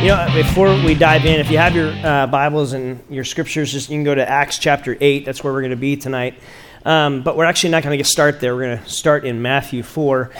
You know, before we dive in, if you have your uh, Bibles and your scriptures, just you can go to Acts chapter 8. That's where we're going to be tonight. Um, but we're actually not going to get start there. We're going to start in Matthew 4,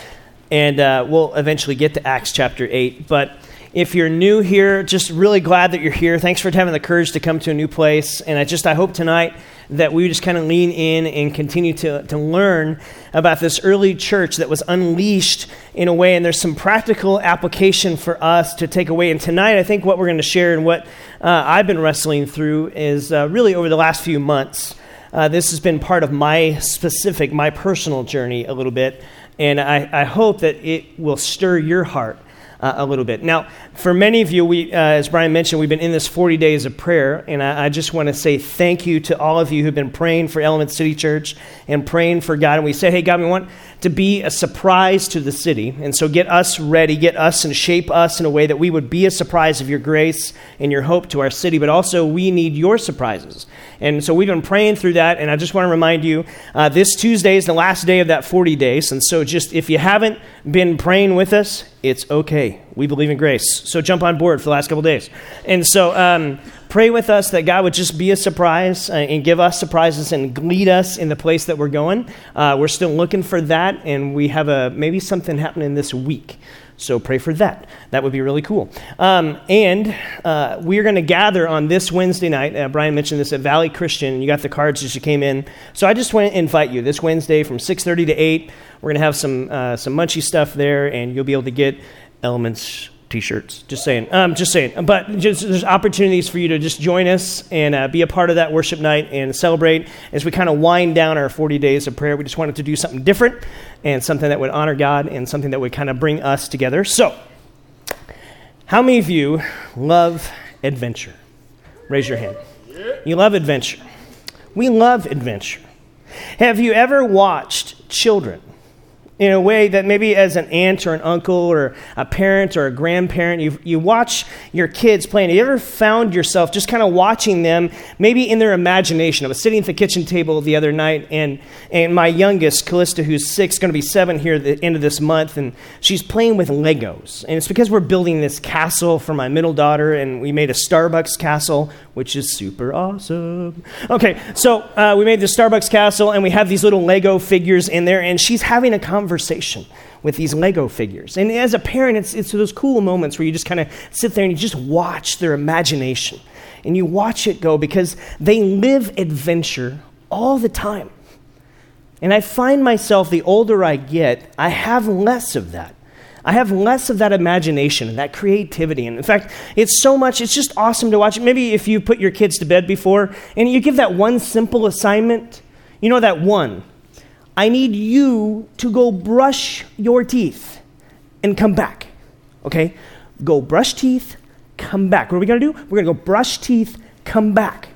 and uh, we'll eventually get to Acts chapter 8. But if you're new here, just really glad that you're here. Thanks for having the courage to come to a new place. And I just, I hope tonight that we just kind of lean in and continue to, to learn about this early church that was unleashed in a way. And there's some practical application for us to take away. And tonight, I think what we're going to share and what uh, I've been wrestling through is uh, really over the last few months. Uh, this has been part of my specific, my personal journey a little bit. And I, I hope that it will stir your heart uh, a little bit. Now, for many of you, we, uh, as Brian mentioned, we've been in this 40 days of prayer, and I, I just want to say thank you to all of you who've been praying for Element City Church and praying for God. And we say, hey, God, we want to be a surprise to the city. And so get us ready, get us and shape us in a way that we would be a surprise of your grace and your hope to our city, but also we need your surprises. And so we've been praying through that. And I just want to remind you uh, this Tuesday is the last day of that 40 days. And so just if you haven't been praying with us, it's okay. We believe in grace. So jump on board for the last couple days. And so um, pray with us that God would just be a surprise uh, and give us surprises and lead us in the place that we're going. Uh, we're still looking for that, and we have a maybe something happening this week. So pray for that. That would be really cool. Um, and uh, we're going to gather on this Wednesday night. Uh, Brian mentioned this at Valley Christian. You got the cards as you came in. So I just want to invite you this Wednesday from 6:30 to 8. We're going to have some uh, some munchy stuff there, and you'll be able to get elements t-shirts. Just saying. Um, just saying. But just, there's opportunities for you to just join us and uh, be a part of that worship night and celebrate. As we kind of wind down our 40 days of prayer we just wanted to do something different and something that would honor god and something that would kind of bring us together. So how many of you love adventure? Raise your hand. You love adventure. We love adventure. Have you ever watched children in a way that maybe as an aunt or an uncle or a parent or a grandparent, you, you watch your kids playing. Have you ever found yourself just kind of watching them, maybe in their imagination? I was sitting at the kitchen table the other night, and, and my youngest, Callista, who's six, going to be seven here at the end of this month, and she's playing with Legos. And it's because we're building this castle for my middle daughter, and we made a Starbucks castle, which is super awesome. Okay, so uh, we made the Starbucks castle, and we have these little Lego figures in there, and she's having a conversation conversation with these Lego figures. And as a parent, it's, it's those cool moments where you just kind of sit there and you just watch their imagination. And you watch it go because they live adventure all the time. And I find myself, the older I get, I have less of that. I have less of that imagination and that creativity. And in fact, it's so much, it's just awesome to watch. Maybe if you put your kids to bed before and you give that one simple assignment, you know, that one, I need you to go brush your teeth and come back. Okay? Go brush teeth, come back. What are we to do? We're to go brush teeth, come back.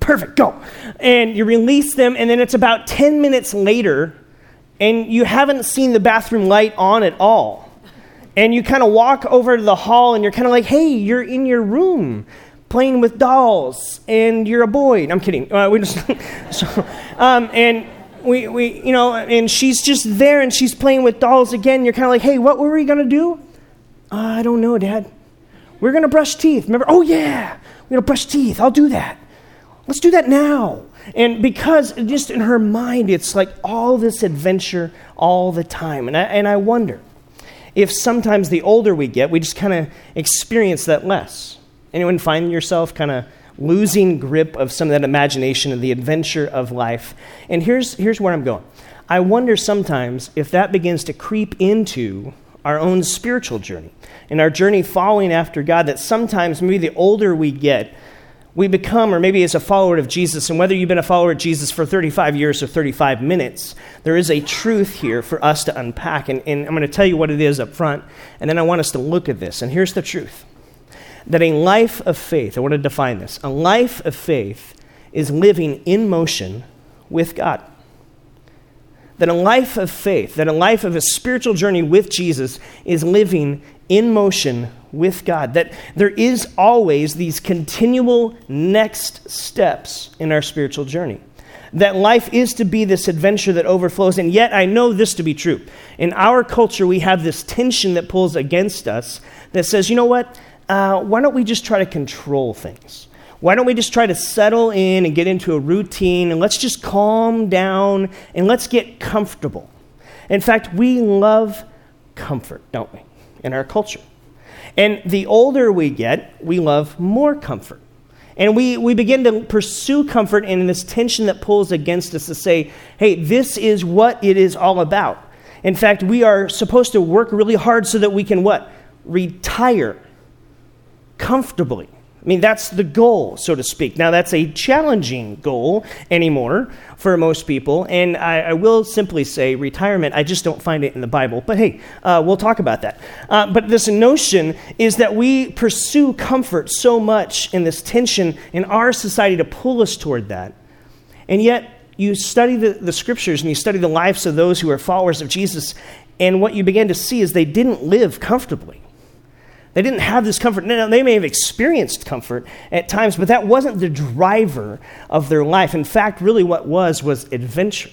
Perfect, go. And you release them, and then it's about 10 minutes later, and you haven't seen the bathroom light on at all. And you kind of walk over to the hall, and you're kind of like, hey, you're in your room playing with dolls, and you're a boy. I'm kidding. Uh, we just so, um, and we, we, you know, and she's just there and she's playing with dolls again. You're kind of like, hey, what were we going to do? Uh, I don't know, Dad. We're going to brush teeth. Remember? Oh, yeah, we're going to brush teeth. I'll do that. Let's do that now. And because just in her mind, it's like all this adventure all the time. And I, and I wonder if sometimes the older we get, we just kind of experience that less. Anyone find yourself kind of losing grip of some of that imagination and the adventure of life. And here's, here's where I'm going. I wonder sometimes if that begins to creep into our own spiritual journey and our journey following after God, that sometimes maybe the older we get, we become, or maybe as a follower of Jesus, and whether you've been a follower of Jesus for 35 years or 35 minutes, there is a truth here for us to unpack. And, and I'm going to tell you what it is up front, and then I want us to look at this. And here's the truth that a life of faith, I want to define this, a life of faith is living in motion with God. That a life of faith, that a life of a spiritual journey with Jesus is living in motion with God. That there is always these continual next steps in our spiritual journey. That life is to be this adventure that overflows. And yet, I know this to be true. In our culture, we have this tension that pulls against us that says, you know what? Uh, why don't we just try to control things? Why don't we just try to settle in and get into a routine and let's just calm down and let's get comfortable? In fact, we love comfort, don't we, in our culture? And the older we get, we love more comfort. And we, we begin to pursue comfort in this tension that pulls against us to say, hey, this is what it is all about. In fact, we are supposed to work really hard so that we can what? Retire comfortably. I mean, that's the goal, so to speak. Now, that's a challenging goal anymore for most people. And I, I will simply say retirement, I just don't find it in the Bible. But hey, uh, we'll talk about that. Uh, but this notion is that we pursue comfort so much in this tension in our society to pull us toward that. And yet, you study the, the scriptures and you study the lives of those who are followers of Jesus, and what you begin to see is they didn't live comfortably. They didn't have this comfort. Now, they may have experienced comfort at times, but that wasn't the driver of their life. In fact, really what was was adventure.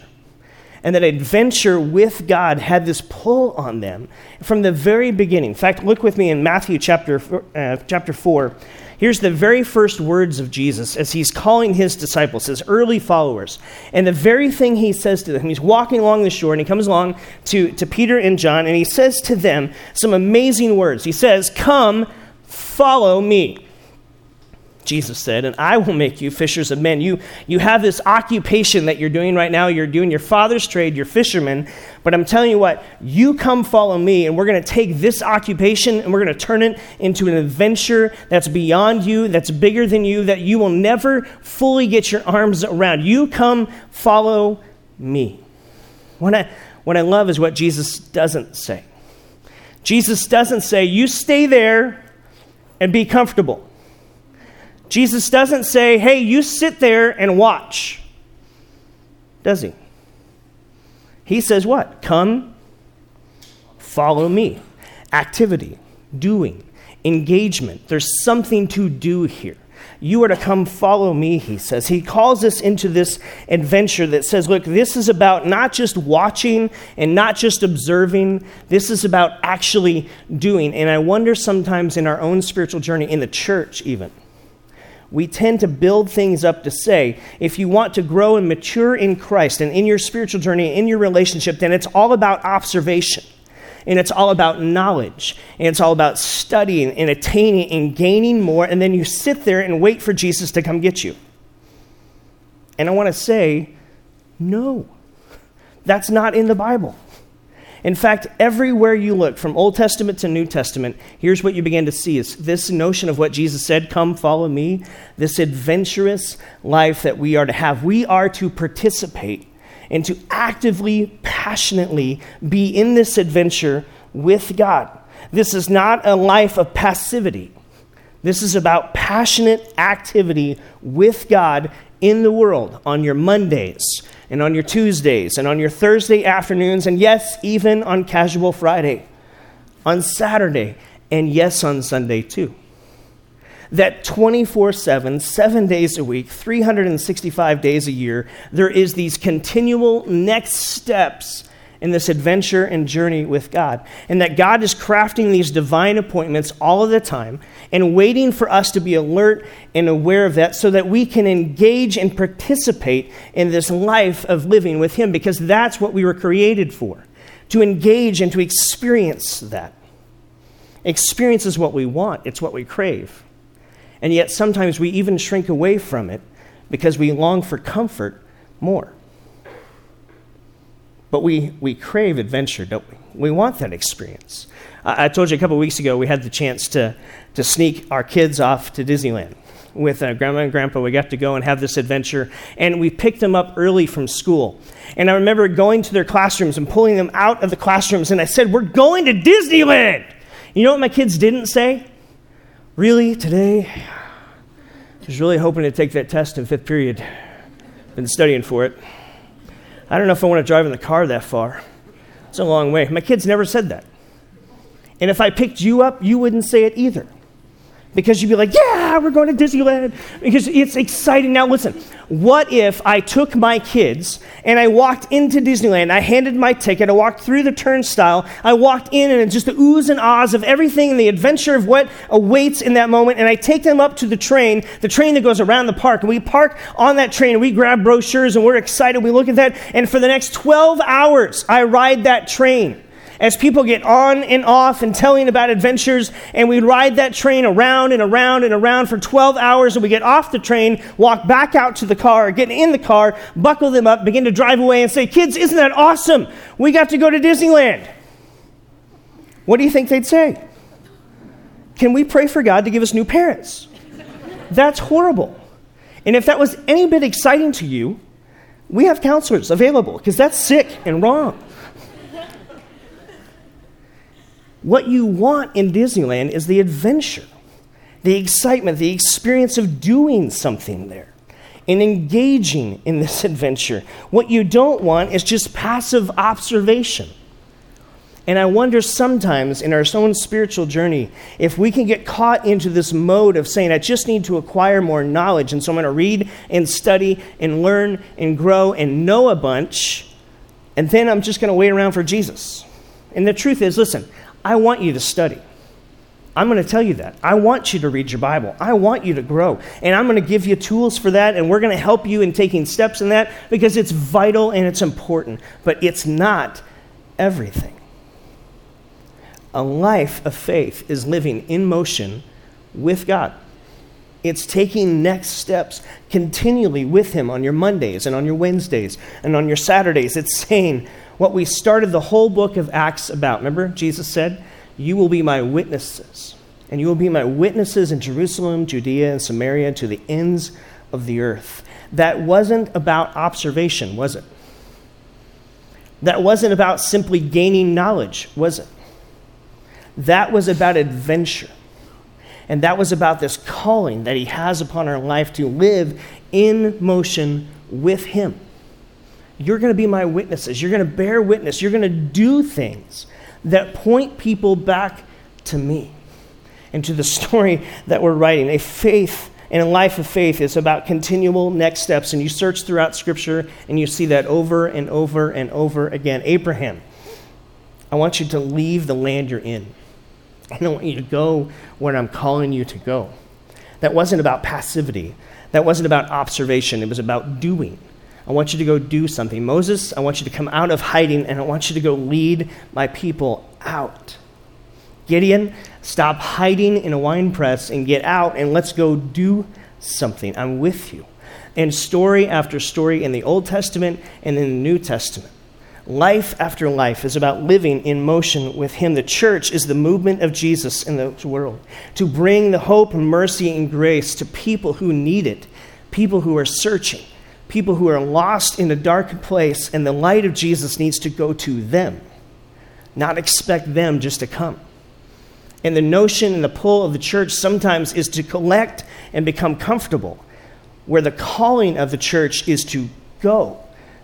And that adventure with God had this pull on them from the very beginning. In fact, look with me in Matthew chapter, uh, chapter 4. Here's the very first words of Jesus as he's calling his disciples, his early followers. And the very thing he says to them, he's walking along the shore and he comes along to, to Peter and John and he says to them some amazing words. He says, Come, follow me. Jesus said, and I will make you fishers of men. You, you have this occupation that you're doing right now. You're doing your father's trade, you're fishermen. But I'm telling you what, you come follow me, and we're going to take this occupation and we're going to turn it into an adventure that's beyond you, that's bigger than you, that you will never fully get your arms around. You come follow me. What I, what I love is what Jesus doesn't say. Jesus doesn't say, you stay there and be comfortable. Jesus doesn't say, hey, you sit there and watch, does he? He says, what? Come, follow me. Activity, doing, engagement. There's something to do here. You are to come follow me, he says. He calls us into this adventure that says, look, this is about not just watching and not just observing, this is about actually doing. And I wonder sometimes in our own spiritual journey, in the church even, we tend to build things up to say, if you want to grow and mature in Christ and in your spiritual journey, in your relationship, then it's all about observation. And it's all about knowledge. And it's all about studying and attaining and gaining more. And then you sit there and wait for Jesus to come get you. And I want to say, no, that's not in the Bible. In fact, everywhere you look, from Old Testament to New Testament, here's what you begin to see is this notion of what Jesus said, come follow me, this adventurous life that we are to have. We are to participate and to actively, passionately be in this adventure with God. This is not a life of passivity. This is about passionate activity with God in the world on your Mondays and on your Tuesdays and on your Thursday afternoons, and yes, even on casual Friday, on Saturday, and yes, on Sunday too. That 24 7, seven days a week, 365 days a year, there is these continual next steps in this adventure and journey with God. And that God is crafting these divine appointments all of the time and waiting for us to be alert and aware of that so that we can engage and participate in this life of living with Him because that's what we were created for to engage and to experience that. Experience is what we want, it's what we crave. And yet sometimes we even shrink away from it because we long for comfort more. But we, we crave adventure, don't we? We want that experience. I, I told you a couple weeks ago we had the chance to, to sneak our kids off to Disneyland with uh, grandma and grandpa. We got to go and have this adventure, and we picked them up early from school. And I remember going to their classrooms and pulling them out of the classrooms, and I said, We're going to Disneyland. You know what my kids didn't say? Really, today? I was really hoping to take that test in fifth period. Been studying for it. I don't know if I want to drive in the car that far. It's a long way. My kids never said that. And if I picked you up, you wouldn't say it either. Because you'd be like, yeah, we're going to Disneyland because it's exciting. Now, listen, what if I took my kids and I walked into Disneyland? I handed my ticket, I walked through the turnstile, I walked in, and it's just the oohs and ahs of everything and the adventure of what awaits in that moment, and I take them up to the train, the train that goes around the park, and we park on that train, and we grab brochures, and we're excited. We look at that, and for the next 12 hours, I ride that train as people get on and off and telling about adventures, and we ride that train around and around and around for 12 hours, and we get off the train, walk back out to the car, get in the car, buckle them up, begin to drive away, and say, Kids, isn't that awesome? We got to go to Disneyland. What do you think they'd say? Can we pray for God to give us new parents? That's horrible. And if that was any bit exciting to you, we have counselors available because that's sick and wrong. What you want in Disneyland is the adventure, the excitement, the experience of doing something there and engaging in this adventure. What you don't want is just passive observation. And I wonder sometimes in our own spiritual journey if we can get caught into this mode of saying, I just need to acquire more knowledge. And so I'm going to read and study and learn and grow and know a bunch. And then I'm just going to wait around for Jesus. And the truth is, listen, I want you to study. I'm going to tell you that. I want you to read your Bible. I want you to grow. And I'm going to give you tools for that, and we're going to help you in taking steps in that because it's vital and it's important. But it's not everything. A life of faith is living in motion with God. It's taking next steps continually with Him on your Mondays and on your Wednesdays and on your Saturdays. It's saying, what we started the whole book of Acts about. Remember, Jesus said, You will be my witnesses, and you will be my witnesses in Jerusalem, Judea, and Samaria to the ends of the earth. That wasn't about observation, was it? That wasn't about simply gaining knowledge, was it? That was about adventure. And that was about this calling that He has upon our life to live in motion with Him. You're going to be my witnesses. You're going to bear witness. You're going to do things that point people back to me and to the story that we're writing. A faith and a life of faith is about continual next steps. And you search throughout Scripture and you see that over and over and over again. Abraham, I want you to leave the land you're in. I don't want you to go where I'm calling you to go. That wasn't about passivity. That wasn't about observation. It was about doing. I want you to go do something. Moses, I want you to come out of hiding and I want you to go lead my people out. Gideon, stop hiding in a wine press and get out and let's go do something. I'm with you. And story after story in the Old Testament and in the New Testament. Life after life is about living in motion with Him. The church is the movement of Jesus in the world to bring the hope and mercy and grace to people who need it, people who are searching, people who are lost in a dark place, and the light of Jesus needs to go to them, not expect them just to come. And the notion and the pull of the church sometimes is to collect and become comfortable, where the calling of the church is to go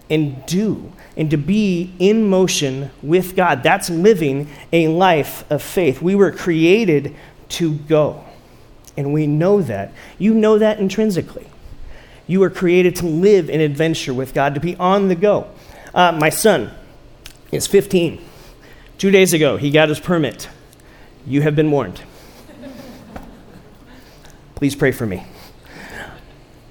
and do and to be in motion with God. That's living a life of faith. We were created to go, and we know that. You know that intrinsically. You were created to live in adventure with God, to be on the go. Uh, my son is 15. Two days ago, he got his permit. You have been warned. Please pray for me.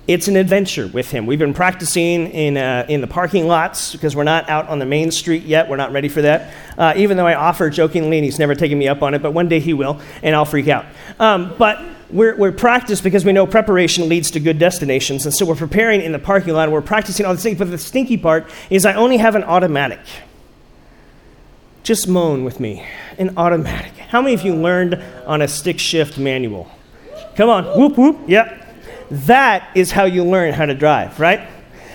It's an adventure with him. We've been practicing in, uh, in the parking lots because we're not out on the main street yet. We're not ready for that. Uh, even though I offer jokingly, and he's never taken me up on it, but one day he will, and I'll freak out. Um, but we're, we're practiced because we know preparation leads to good destinations. And so we're preparing in the parking lot and we're practicing all these things. But the stinky part is I only have an automatic. Just moan with me. An automatic. How many of you learned on a stick shift manual? Come on. Whoop, whoop. Yep. That is how you learn how to drive, right?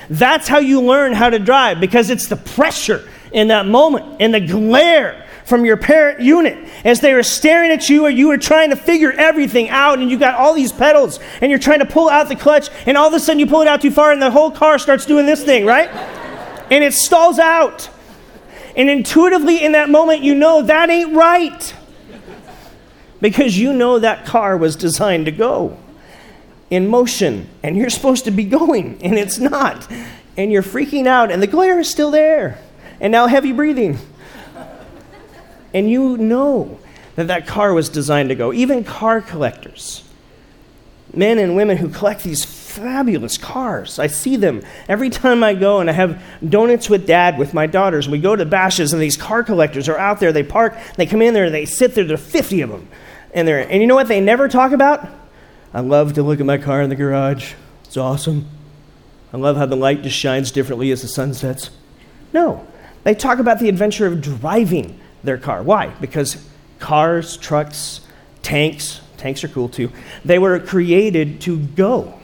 That's how you learn how to drive because it's the pressure in that moment and the glare from your parent unit as they were staring at you or you were trying to figure everything out and you got all these pedals and you're trying to pull out the clutch and all of a sudden you pull it out too far and the whole car starts doing this thing, right? And it stalls out. And intuitively in that moment you know that ain't right. because you know that car was designed to go in motion and you're supposed to be going and it's not. And you're freaking out and the glare is still there. And now heavy breathing. And you know that that car was designed to go. Even car collectors, men and women who collect these fabulous cars. I see them every time I go and I have donuts with dad with my daughters. We go to bashes and these car collectors are out there. They park, they come in there, they sit there. There are 50 of them. And, they're, and you know what they never talk about? I love to look at my car in the garage. It's awesome. I love how the light just shines differently as the sun sets. No, they talk about the adventure of driving their car. Why? Because cars, trucks, tanks, tanks are cool too, they were created to go,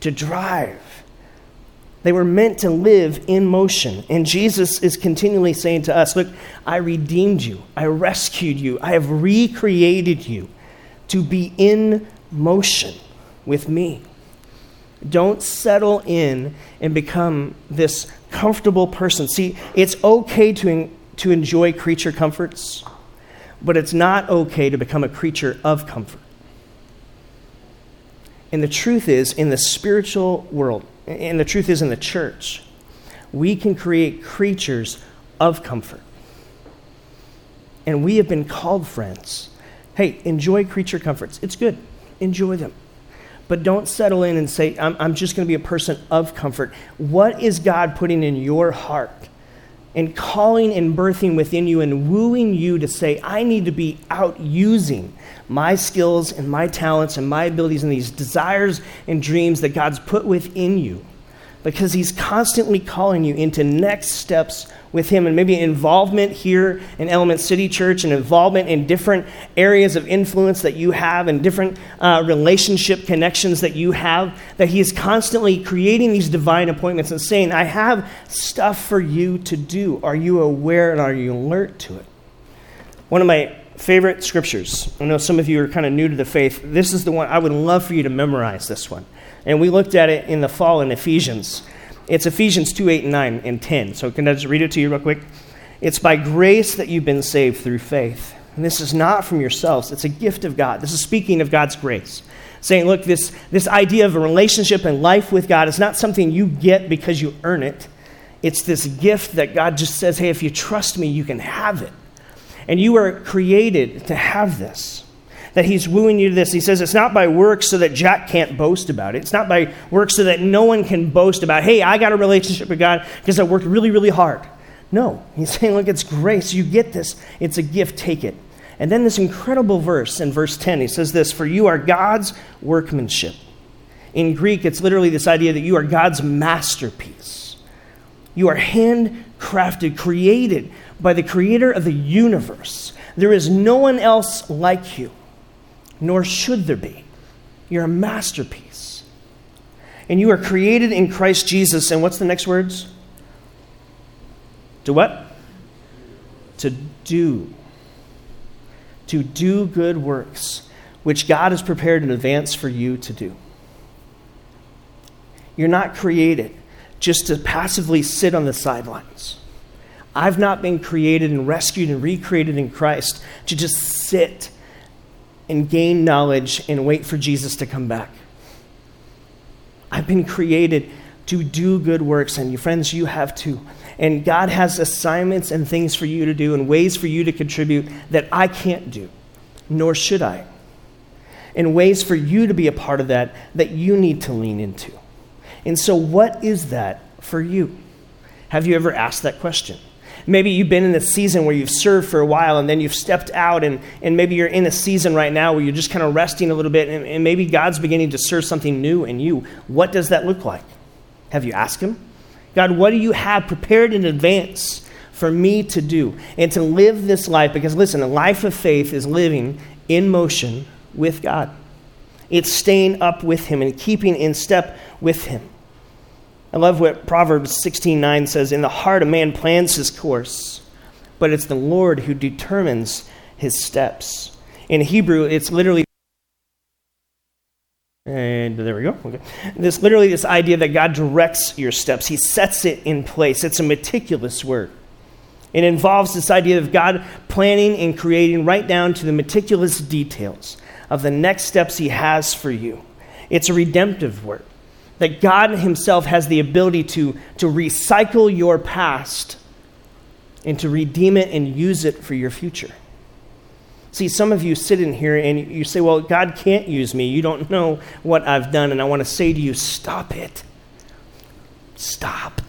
to drive. They were meant to live in motion. And Jesus is continually saying to us, Look, I redeemed you, I rescued you, I have recreated you to be in motion with me. Don't settle in and become this comfortable person. See, it's okay to, to enjoy creature comforts, but it's not okay to become a creature of comfort. And the truth is, in the spiritual world, and the truth is in the church, we can create creatures of comfort. And we have been called friends. Hey, enjoy creature comforts. It's good. Enjoy them. But don't settle in and say, I'm, I'm just going to be a person of comfort. What is God putting in your heart and calling and birthing within you and wooing you to say, I need to be out using my skills and my talents and my abilities and these desires and dreams that God's put within you? Because He's constantly calling you into next steps with Him and maybe involvement here in Element City Church and involvement in different areas of influence that you have and different uh, relationship connections that you have, that He is constantly creating these divine appointments and saying, I have stuff for you to do. Are you aware and are you alert to it? One of my favorite scriptures, I know some of you are kind of new to the faith. This is the one I would love for you to memorize this one. And we looked at it in the fall in Ephesians. It's Ephesians 2 8 and 9 and 10. So, can I just read it to you real quick? It's by grace that you've been saved through faith. And this is not from yourselves, it's a gift of God. This is speaking of God's grace. Saying, look, this, this idea of a relationship and life with God is not something you get because you earn it. It's this gift that God just says, hey, if you trust me, you can have it. And you are created to have this that he's wooing you to this. He says it's not by works so that Jack can't boast about it. It's not by works so that no one can boast about, hey, I got a relationship with God because I worked really, really hard. No, he's saying, look, it's grace. You get this. It's a gift. Take it. And then this incredible verse in verse 10, he says this For you are God's workmanship. In Greek, it's literally this idea that you are God's masterpiece. You are handcrafted, created by the creator of the universe. There is no one else like you nor should there be. You're a masterpiece. And you are created in Christ Jesus. And what's the next words? To what? To do. To do good works, which God has prepared in advance for you to do. You're not created just to passively sit on the sidelines. I've not been created and rescued and recreated in Christ to just sit and gain knowledge and wait for Jesus to come back. I've been created to do good works, and you friends, you have too. And God has assignments and things for you to do and ways for you to contribute that I can't do, nor should I. And ways for you to be a part of that that you need to lean into. And so, what is that for you? Have you ever asked that question? Maybe you've been in a season where you've served for a while and then you've stepped out, and, and maybe you're in a season right now where you're just kind of resting a little bit, and, and maybe God's beginning to serve something new in you. What does that look like? Have you asked Him? God, what do you have prepared in advance for me to do and to live this life? Because listen, a life of faith is living in motion with God, it's staying up with Him and keeping in step with Him. I love what Proverbs 16:9 says, "In the heart a man plans his course, but it's the Lord who determines his steps." In Hebrew, it's literally and there we go. Okay. This literally this idea that God directs your steps. He sets it in place. It's a meticulous word. It involves this idea of God planning and creating right down to the meticulous details of the next steps He has for you. It's a redemptive work. That God Himself has the ability to, to recycle your past and to redeem it and use it for your future. See, some of you sit in here and you say, Well, God can't use me. You don't know what I've done. And I want to say to you, Stop it. Stop.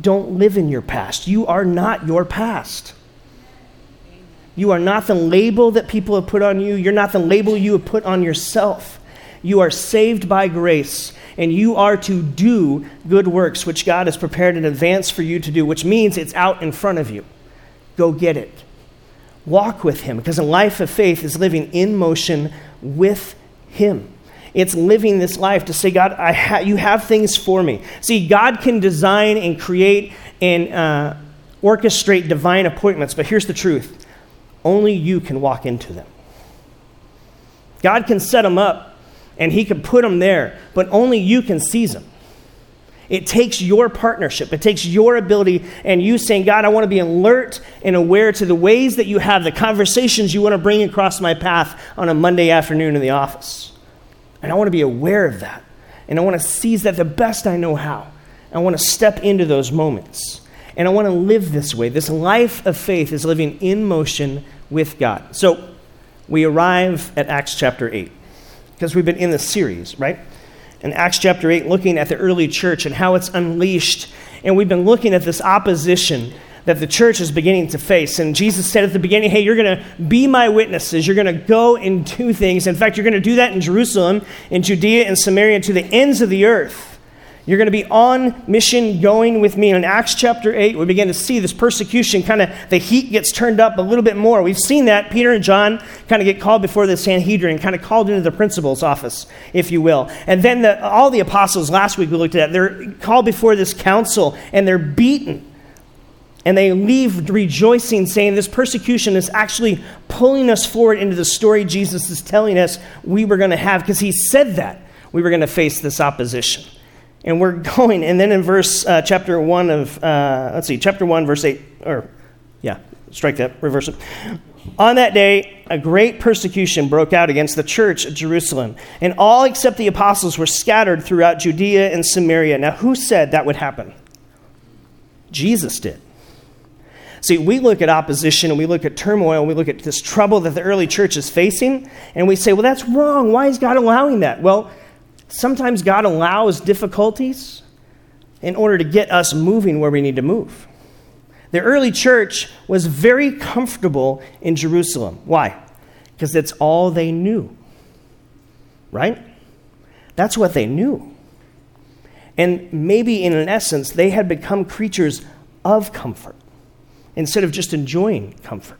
Don't live in your past. You are not your past. You are not the label that people have put on you. You're not the label you have put on yourself. You are saved by grace, and you are to do good works, which God has prepared in advance for you to do, which means it's out in front of you. Go get it. Walk with Him, because a life of faith is living in motion with Him. It's living this life to say, God, I ha- you have things for me. See, God can design and create and uh, orchestrate divine appointments, but here's the truth only you can walk into them. God can set them up and He can put them there, but only you can seize them. It takes your partnership. It takes your ability and you saying, God, I want to be alert and aware to the ways that you have, the conversations you want to bring across my path on a Monday afternoon in the office. And I want to be aware of that. And I want to seize that the best I know how. I want to step into those moments. And I want to live this way. This life of faith is living in motion with God. So we arrive at Acts chapter 8 because we've been in this series, right? In Acts chapter 8, looking at the early church and how it's unleashed. And we've been looking at this opposition that the church is beginning to face. And Jesus said at the beginning, Hey, you're going to be my witnesses. You're going to go and do things. In fact, you're going to do that in Jerusalem, in Judea, and Samaria, to the ends of the earth. You're going to be on mission going with me. In Acts chapter 8, we begin to see this persecution kind of, the heat gets turned up a little bit more. We've seen that. Peter and John kind of get called before the Sanhedrin, kind of called into the principal's office, if you will. And then the, all the apostles, last week we looked at that, they're called before this council and they're beaten. And they leave rejoicing, saying, This persecution is actually pulling us forward into the story Jesus is telling us we were going to have, because he said that we were going to face this opposition. And we're going, and then in verse, uh, chapter 1 of, uh, let's see, chapter 1, verse 8, or, yeah, strike that, reverse it. On that day, a great persecution broke out against the church at Jerusalem, and all except the apostles were scattered throughout Judea and Samaria. Now, who said that would happen? Jesus did. See, we look at opposition and we look at turmoil and we look at this trouble that the early church is facing, and we say, well, that's wrong. Why is God allowing that? Well, sometimes God allows difficulties in order to get us moving where we need to move. The early church was very comfortable in Jerusalem. Why? Because that's all they knew. Right? That's what they knew. And maybe in an essence, they had become creatures of comfort instead of just enjoying comfort.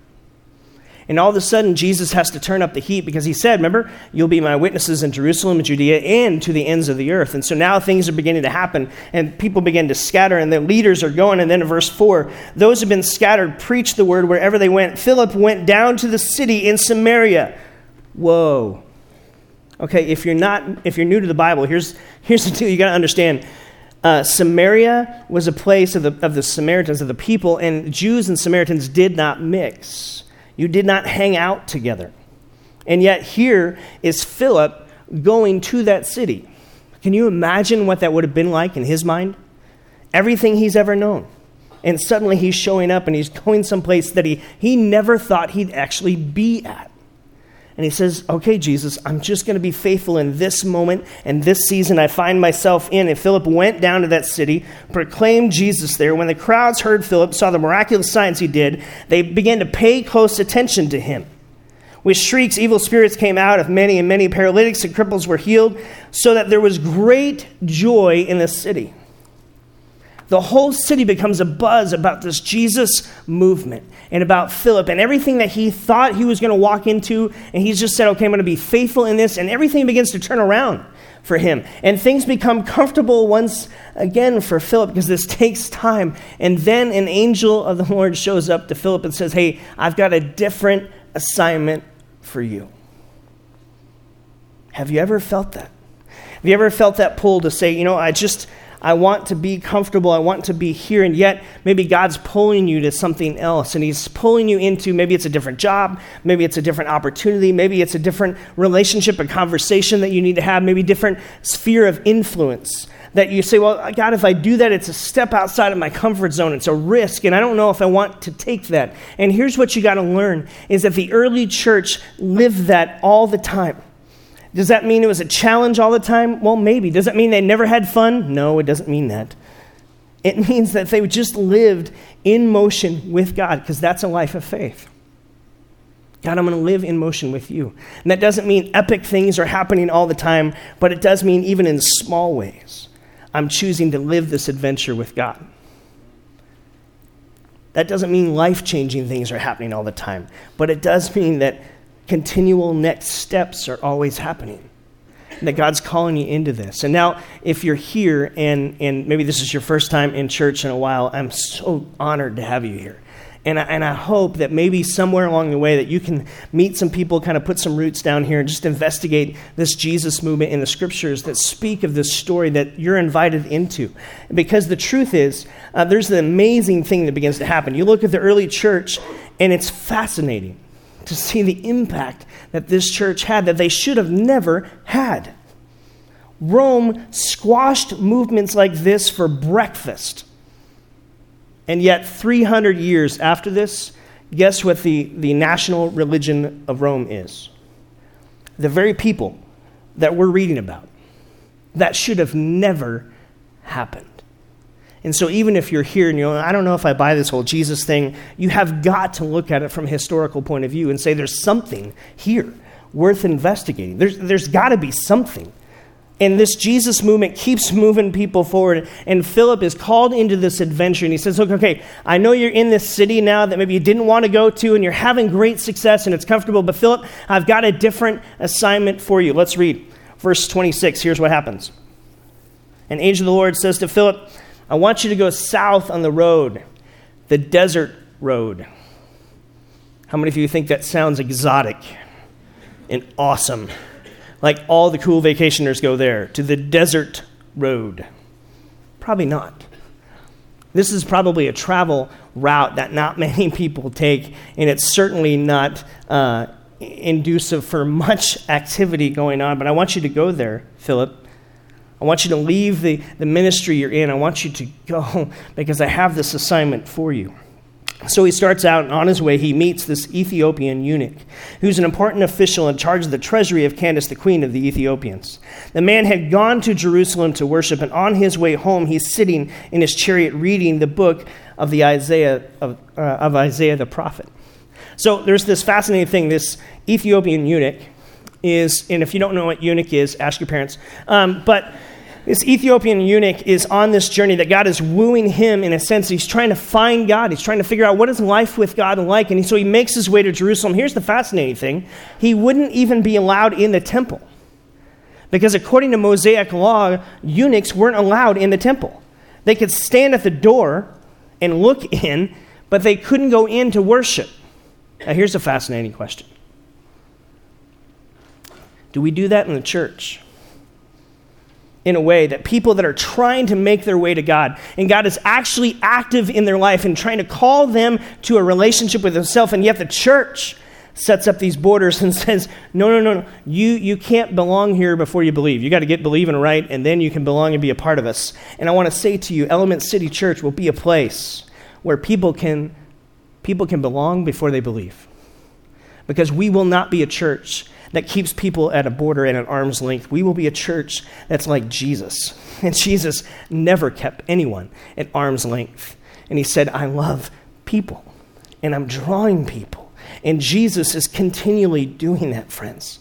And all of a sudden, Jesus has to turn up the heat because he said, Remember, you'll be my witnesses in Jerusalem and Judea and to the ends of the earth. And so now things are beginning to happen, and people begin to scatter, and the leaders are going. And then in verse 4, those who have been scattered preached the word wherever they went. Philip went down to the city in Samaria. Whoa. Okay, if you're not, if you're new to the Bible, here's, here's the deal you got to understand. Uh, Samaria was a place of the, of the Samaritans, of the people, and Jews and Samaritans did not mix. You did not hang out together. And yet, here is Philip going to that city. Can you imagine what that would have been like in his mind? Everything he's ever known. And suddenly he's showing up and he's going someplace that he, he never thought he'd actually be at. And he says, Okay, Jesus, I'm just going to be faithful in this moment and this season I find myself in. And Philip went down to that city, proclaimed Jesus there. When the crowds heard Philip, saw the miraculous signs he did, they began to pay close attention to him. With shrieks, evil spirits came out of many, and many paralytics and cripples were healed, so that there was great joy in the city the whole city becomes a buzz about this Jesus movement and about Philip and everything that he thought he was going to walk into. And he's just said, okay, I'm going to be faithful in this. And everything begins to turn around for him. And things become comfortable once again for Philip because this takes time. And then an angel of the Lord shows up to Philip and says, hey, I've got a different assignment for you. Have you ever felt that? Have you ever felt that pull to say, you know, I just I want to be comfortable. I want to be here. And yet, maybe God's pulling you to something else. And He's pulling you into maybe it's a different job, maybe it's a different opportunity, maybe it's a different relationship, a conversation that you need to have, maybe different sphere of influence that you say, well, God, if I do that, it's a step outside of my comfort zone. It's a risk, and I don't know if I want to take that. And here's what you got to learn is that the early church lived that all the time. Does that mean it was a challenge all the time? Well, maybe. Does that mean they never had fun? No, it doesn't mean that. It means that they just lived in motion with God because that's a life of faith. God, I'm going to live in motion with you. And that doesn't mean epic things are happening all the time, but it does mean even in small ways, I'm choosing to live this adventure with God. That doesn't mean life changing things are happening all the time, but it does mean that continual next steps are always happening. That God's calling you into this. And now, if you're here and, and maybe this is your first time in church in a while, I'm so honored to have you here. And I, and I hope that maybe somewhere along the way that you can meet some people, kind of put some roots down here, and just investigate this Jesus movement in the scriptures that speak of this story that you're invited into. Because the truth is, uh, there's an amazing thing that begins to happen. You look at the early church, and it's fascinating to see the impact that this church had that they should have never had. Rome squashed movements like this for breakfast. And yet, 300 years after this, guess what the, the national religion of Rome is? The very people that we're reading about. That should have never happened. And so, even if you're here and you know, I don't know if I buy this whole Jesus thing, you have got to look at it from a historical point of view and say there's something here worth investigating. There's, there's got to be something. And this Jesus movement keeps moving people forward. And Philip is called into this adventure. And he says, Look, okay, I know you're in this city now that maybe you didn't want to go to, and you're having great success and it's comfortable. But Philip, I've got a different assignment for you. Let's read verse 26. Here's what happens. An angel of the Lord says to Philip, I want you to go south on the road, the desert road. How many of you think that sounds exotic and awesome? Like all the cool vacationers go there, to the desert road. Probably not. This is probably a travel route that not many people take, and it's certainly not uh, inducive for much activity going on. But I want you to go there, Philip. I want you to leave the, the ministry you're in. I want you to go because I have this assignment for you. So he starts out, and on his way, he meets this Ethiopian eunuch, who's an important official in charge of the treasury of Candace, the queen of the Ethiopians. The man had gone to Jerusalem to worship, and on his way home, he's sitting in his chariot reading the book of, the Isaiah, of, uh, of Isaiah the prophet. So there's this fascinating thing. This Ethiopian eunuch is, and if you don't know what eunuch is, ask your parents. Um, but this Ethiopian eunuch is on this journey that God is wooing him in a sense. He's trying to find God. He's trying to figure out what is life with God like. And so he makes his way to Jerusalem. Here's the fascinating thing he wouldn't even be allowed in the temple. Because according to Mosaic law, eunuchs weren't allowed in the temple. They could stand at the door and look in, but they couldn't go in to worship. Now, here's a fascinating question Do we do that in the church? In a way that people that are trying to make their way to God, and God is actually active in their life and trying to call them to a relationship with Himself, and yet the church sets up these borders and says, no, no, no, no, you, you can't belong here before you believe. You got to get believing right, and then you can belong and be a part of us. And I want to say to you, Element City Church will be a place where people can, people can belong before they believe. Because we will not be a church that keeps people at a border and at arm's length. We will be a church that's like Jesus. And Jesus never kept anyone at arm's length. And he said, I love people, and I'm drawing people. And Jesus is continually doing that, friends.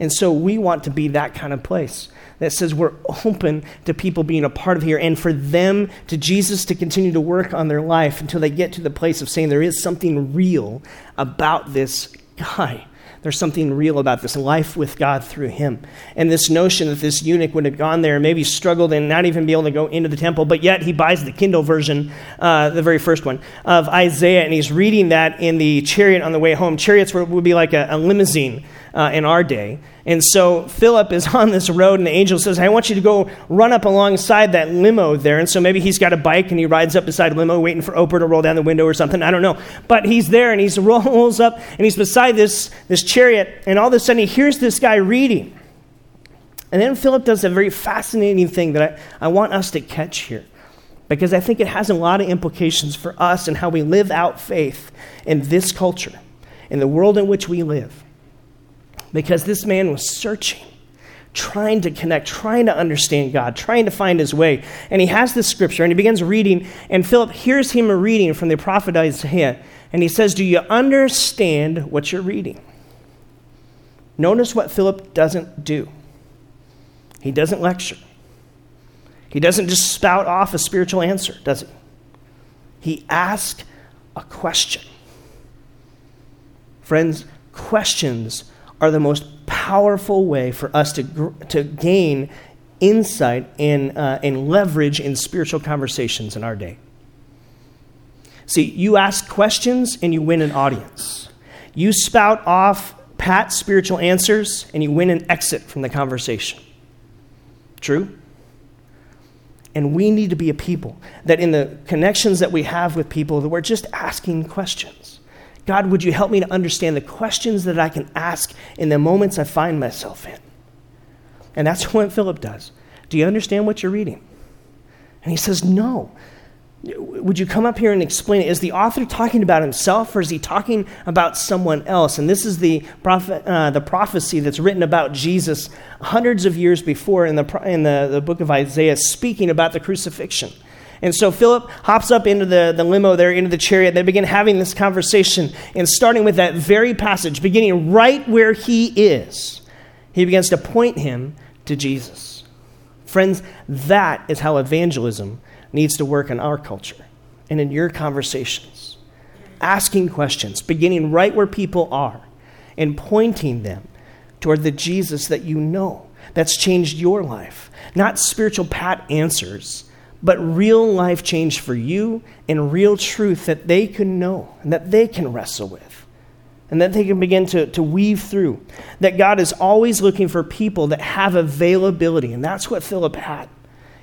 And so we want to be that kind of place that says we're open to people being a part of here and for them to Jesus to continue to work on their life until they get to the place of saying there is something real about this guy. There's something real about this life with God through him. And this notion that this eunuch would have gone there and maybe struggled and not even be able to go into the temple, but yet he buys the Kindle version, uh, the very first one, of Isaiah, and he's reading that in the chariot on the way home. Chariots would be like a, a limousine uh, in our day. And so Philip is on this road, and the angel says, I want you to go run up alongside that limo there. And so maybe he's got a bike and he rides up beside limo, waiting for Oprah to roll down the window or something. I don't know. But he's there and he rolls up and he's beside this, this chariot, and all of a sudden he hears this guy reading. And then Philip does a very fascinating thing that I, I want us to catch here because I think it has a lot of implications for us and how we live out faith in this culture, in the world in which we live. Because this man was searching, trying to connect, trying to understand God, trying to find his way. And he has this scripture and he begins reading, and Philip hears him reading from the prophet Isaiah, and he says, Do you understand what you're reading? Notice what Philip doesn't do. He doesn't lecture. He doesn't just spout off a spiritual answer, does he? He asks a question. Friends, questions are the most powerful way for us to, to gain insight and, uh, and leverage in spiritual conversations in our day. See, you ask questions and you win an audience. You spout off pat spiritual answers and you win an exit from the conversation. True? And we need to be a people that in the connections that we have with people that we're just asking questions. God, would you help me to understand the questions that I can ask in the moments I find myself in? And that's what Philip does. Do you understand what you're reading? And he says, No. Would you come up here and explain it? Is the author talking about himself or is he talking about someone else? And this is the, prophet, uh, the prophecy that's written about Jesus hundreds of years before in, the, in the, the book of Isaiah, speaking about the crucifixion. And so Philip hops up into the, the limo there, into the chariot. They begin having this conversation. And starting with that very passage, beginning right where he is, he begins to point him to Jesus. Friends, that is how evangelism needs to work in our culture and in your conversations. Asking questions, beginning right where people are, and pointing them toward the Jesus that you know that's changed your life. Not spiritual pat answers, but real life change for you and real truth that they can know and that they can wrestle with and that they can begin to, to weave through. That God is always looking for people that have availability, and that's what Philip had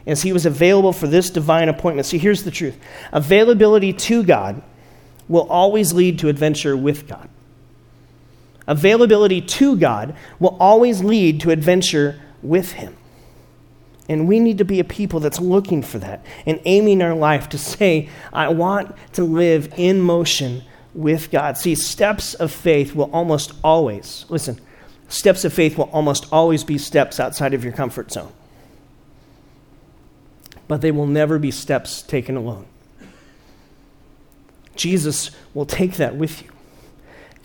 as he was available for this divine appointment. See, here's the truth availability to God will always lead to adventure with God. Availability to God will always lead to adventure with Him. And we need to be a people that's looking for that and aiming our life to say, I want to live in motion with God. See, steps of faith will almost always, listen, steps of faith will almost always be steps outside of your comfort zone but they will never be steps taken alone. Jesus will take that with you.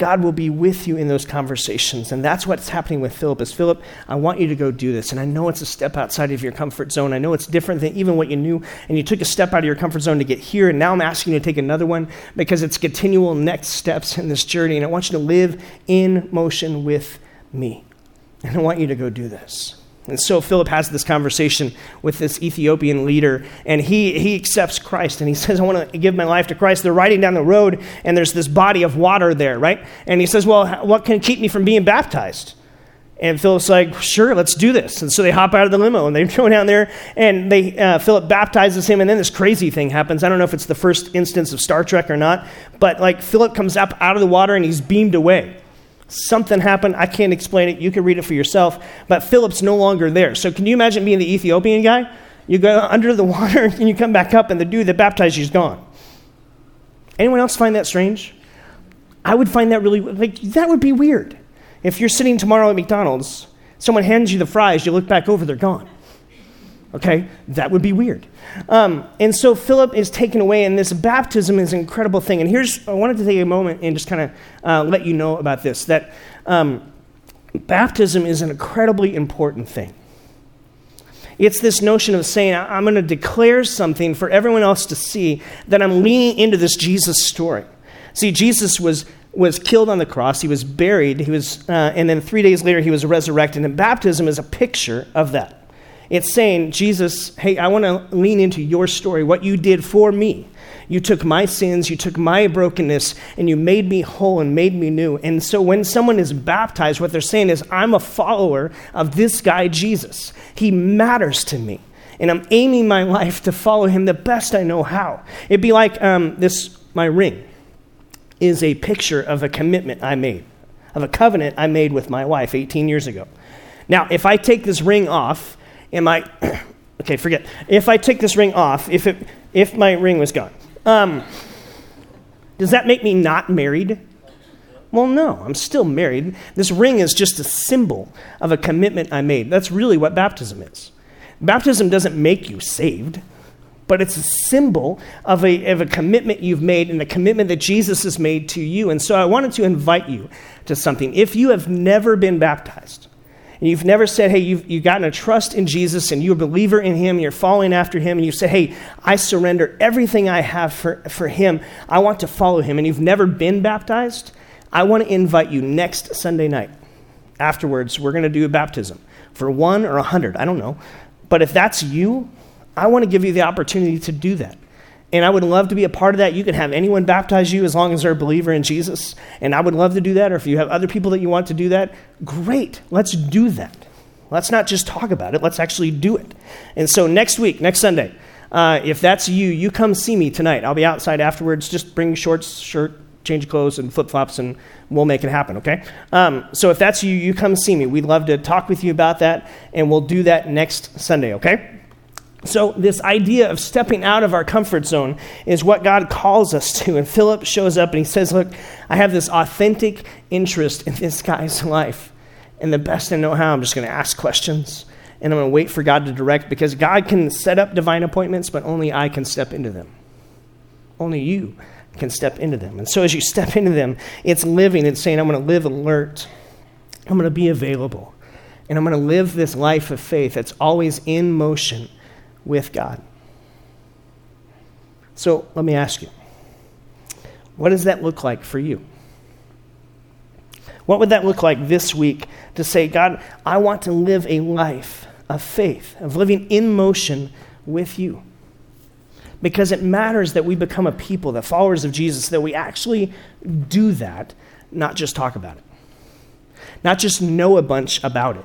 God will be with you in those conversations. And that's what's happening with Philip is Philip, I want you to go do this. And I know it's a step outside of your comfort zone. I know it's different than even what you knew. And you took a step out of your comfort zone to get here. And now I'm asking you to take another one because it's continual next steps in this journey. And I want you to live in motion with me. And I want you to go do this. And so Philip has this conversation with this Ethiopian leader, and he, he accepts Christ, and he says, I want to give my life to Christ. They're riding down the road, and there's this body of water there, right? And he says, Well, what can keep me from being baptized? And Philip's like, Sure, let's do this. And so they hop out of the limo, and they go down there, and they, uh, Philip baptizes him, and then this crazy thing happens. I don't know if it's the first instance of Star Trek or not, but like Philip comes up out of the water, and he's beamed away. Something happened. I can't explain it. You can read it for yourself. But Philip's no longer there. So can you imagine being the Ethiopian guy? You go under the water and you come back up, and the dude that baptized you is gone. Anyone else find that strange? I would find that really like that would be weird. If you're sitting tomorrow at McDonald's, someone hands you the fries, you look back over, they're gone. Okay, that would be weird. Um, and so Philip is taken away, and this baptism is an incredible thing. And here's, I wanted to take a moment and just kind of uh, let you know about this that um, baptism is an incredibly important thing. It's this notion of saying, I'm going to declare something for everyone else to see that I'm leaning into this Jesus story. See, Jesus was, was killed on the cross, he was buried, he was, uh, and then three days later he was resurrected. And baptism is a picture of that. It's saying, Jesus, hey, I want to lean into your story, what you did for me. You took my sins, you took my brokenness, and you made me whole and made me new. And so when someone is baptized, what they're saying is, I'm a follower of this guy, Jesus. He matters to me. And I'm aiming my life to follow him the best I know how. It'd be like um, this my ring is a picture of a commitment I made, of a covenant I made with my wife 18 years ago. Now, if I take this ring off, am I, okay, forget. If I take this ring off, if, it, if my ring was gone, um, does that make me not married? Well, no, I'm still married. This ring is just a symbol of a commitment I made. That's really what baptism is. Baptism doesn't make you saved, but it's a symbol of a, of a commitment you've made and the commitment that Jesus has made to you. And so I wanted to invite you to something. If you have never been baptized, and you've never said, hey, you've, you've gotten a trust in Jesus and you're a believer in him, you're following after him, and you say, hey, I surrender everything I have for, for him, I want to follow him, and you've never been baptized, I want to invite you next Sunday night. Afterwards, we're going to do a baptism for one or a hundred, I don't know. But if that's you, I want to give you the opportunity to do that. And I would love to be a part of that. You can have anyone baptize you as long as they're a believer in Jesus. And I would love to do that. Or if you have other people that you want to do that, great. Let's do that. Let's not just talk about it, let's actually do it. And so next week, next Sunday, uh, if that's you, you come see me tonight. I'll be outside afterwards. Just bring shorts, shirt, change of clothes, and flip flops, and we'll make it happen, okay? Um, so if that's you, you come see me. We'd love to talk with you about that, and we'll do that next Sunday, okay? So, this idea of stepping out of our comfort zone is what God calls us to. And Philip shows up and he says, Look, I have this authentic interest in this guy's life. And the best I know how, I'm just going to ask questions and I'm going to wait for God to direct because God can set up divine appointments, but only I can step into them. Only you can step into them. And so, as you step into them, it's living, it's saying, I'm going to live alert, I'm going to be available, and I'm going to live this life of faith that's always in motion with God. So let me ask you what does that look like for you? What would that look like this week to say, God, I want to live a life of faith, of living in motion with you? Because it matters that we become a people, the followers of Jesus, that we actually do that, not just talk about it, not just know a bunch about it,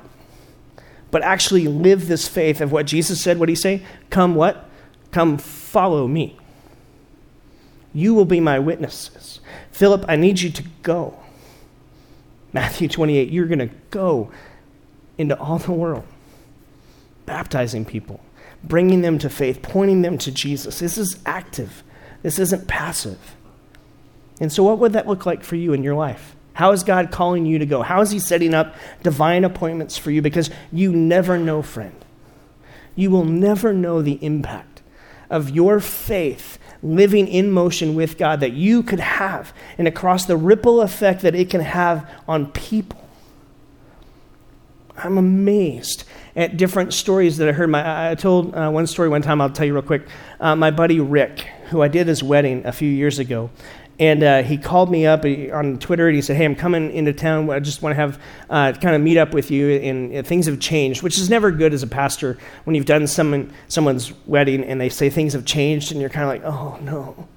but actually live this faith of what Jesus said. What did he say? Come what? Come follow me. You will be my witnesses. Philip, I need you to go. Matthew 28, you're going to go into all the world, baptizing people, bringing them to faith, pointing them to Jesus. This is active, this isn't passive. And so, what would that look like for you in your life? How is God calling you to go? How is He setting up divine appointments for you? Because you never know, friend. You will never know the impact of your faith living in motion with God that you could have and across the ripple effect that it can have on people. I'm amazed at different stories that I heard. My, I told uh, one story one time, I'll tell you real quick. Uh, my buddy Rick, who I did his wedding a few years ago, and uh, he called me up on Twitter and he said, Hey, I'm coming into town. I just want to have uh, kind of meet up with you. And, and, things have changed, which is never good as a pastor when you've done someone, someone's wedding and they say things have changed and you're kind of like, Oh, no.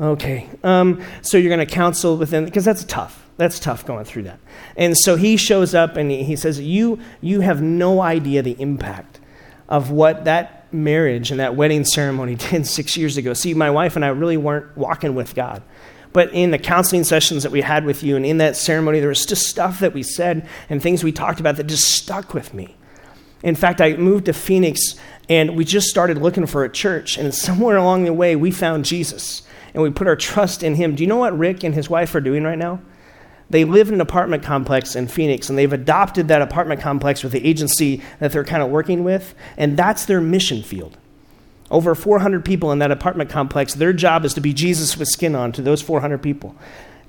Okay. Um, so you're going to counsel with them because that's tough. That's tough going through that. And so he shows up and he, says, you, you have no idea the impact of what that marriage and that wedding ceremony did six years ago. See, my wife and I really weren't walking with God. But in the counseling sessions that we had with you and in that ceremony, there was just stuff that we said and things we talked about that just stuck with me. In fact, I moved to Phoenix and we just started looking for a church. And somewhere along the way, we found Jesus and we put our trust in him. Do you know what Rick and his wife are doing right now? They live in an apartment complex in Phoenix, and they've adopted that apartment complex with the agency that they're kind of working with, and that's their mission field. Over 400 people in that apartment complex, their job is to be Jesus with skin on to those 400 people.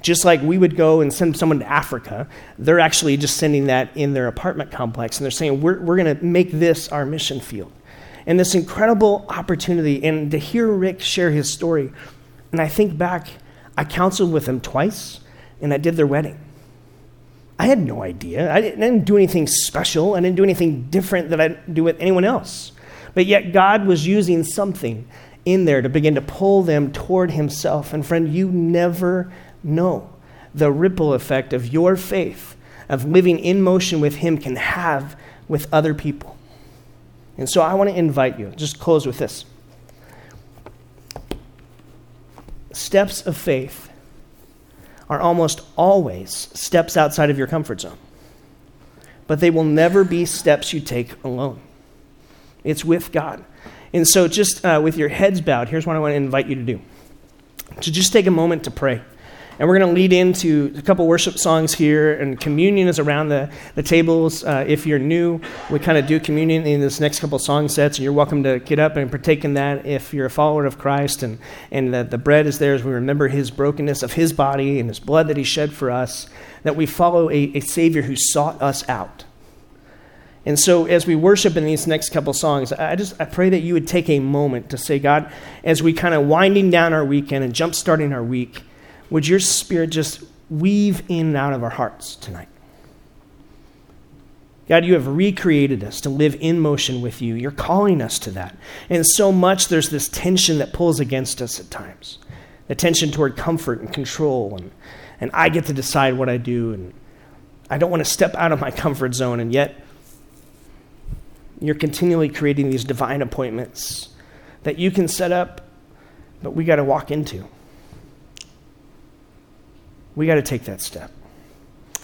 Just like we would go and send someone to Africa, they're actually just sending that in their apartment complex. And they're saying, we're, we're going to make this our mission field. And this incredible opportunity, and to hear Rick share his story, and I think back, I counseled with him twice, and I did their wedding. I had no idea. I didn't, I didn't do anything special. I didn't do anything different that I'd do with anyone else. But yet, God was using something in there to begin to pull them toward Himself. And friend, you never know the ripple effect of your faith, of living in motion with Him, can have with other people. And so I want to invite you, just close with this. Steps of faith are almost always steps outside of your comfort zone, but they will never be steps you take alone. It's with God. And so, just uh, with your heads bowed, here's what I want to invite you to do to just take a moment to pray. And we're going to lead into a couple worship songs here, and communion is around the, the tables. Uh, if you're new, we kind of do communion in this next couple song sets, and you're welcome to get up and partake in that if you're a follower of Christ. And, and the, the bread is there as we remember his brokenness of his body and his blood that he shed for us, that we follow a, a Savior who sought us out. And so, as we worship in these next couple songs, I just I pray that you would take a moment to say, God, as we kind of winding down our weekend and jump starting our week, would your spirit just weave in and out of our hearts tonight? God, you have recreated us to live in motion with you. You're calling us to that. And so much there's this tension that pulls against us at times the tension toward comfort and control. And, and I get to decide what I do. And I don't want to step out of my comfort zone. And yet, you're continually creating these divine appointments that you can set up, but we got to walk into we got to take that step.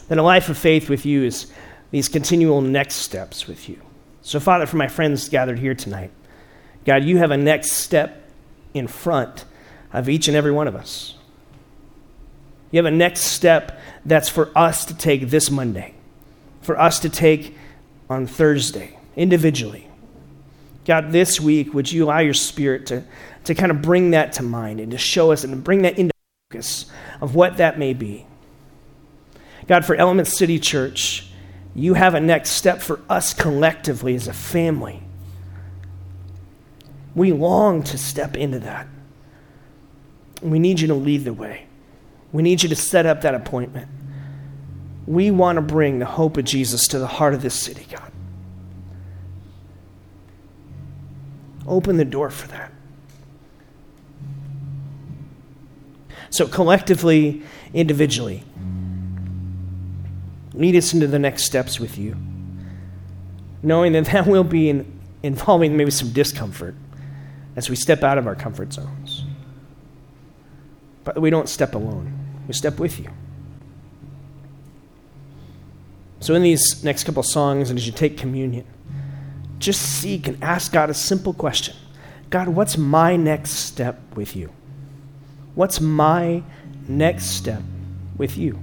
Then a life of faith with you is these continual next steps with you. So, Father, for my friends gathered here tonight, God, you have a next step in front of each and every one of us. You have a next step that's for us to take this Monday, for us to take on Thursday, individually. God, this week, would you allow your spirit to, to kind of bring that to mind and to show us and to bring that into focus of what that may be. God, for Element City Church, you have a next step for us collectively as a family. We long to step into that. We need you to lead the way. We need you to set up that appointment. We want to bring the hope of Jesus to the heart of this city, God. Open the door for that. So, collectively, individually, lead us into the next steps with you, knowing that that will be in, involving maybe some discomfort as we step out of our comfort zones. But we don't step alone, we step with you. So, in these next couple songs, and as you take communion, just seek and ask God a simple question God, what's my next step with you? What's my next step with you?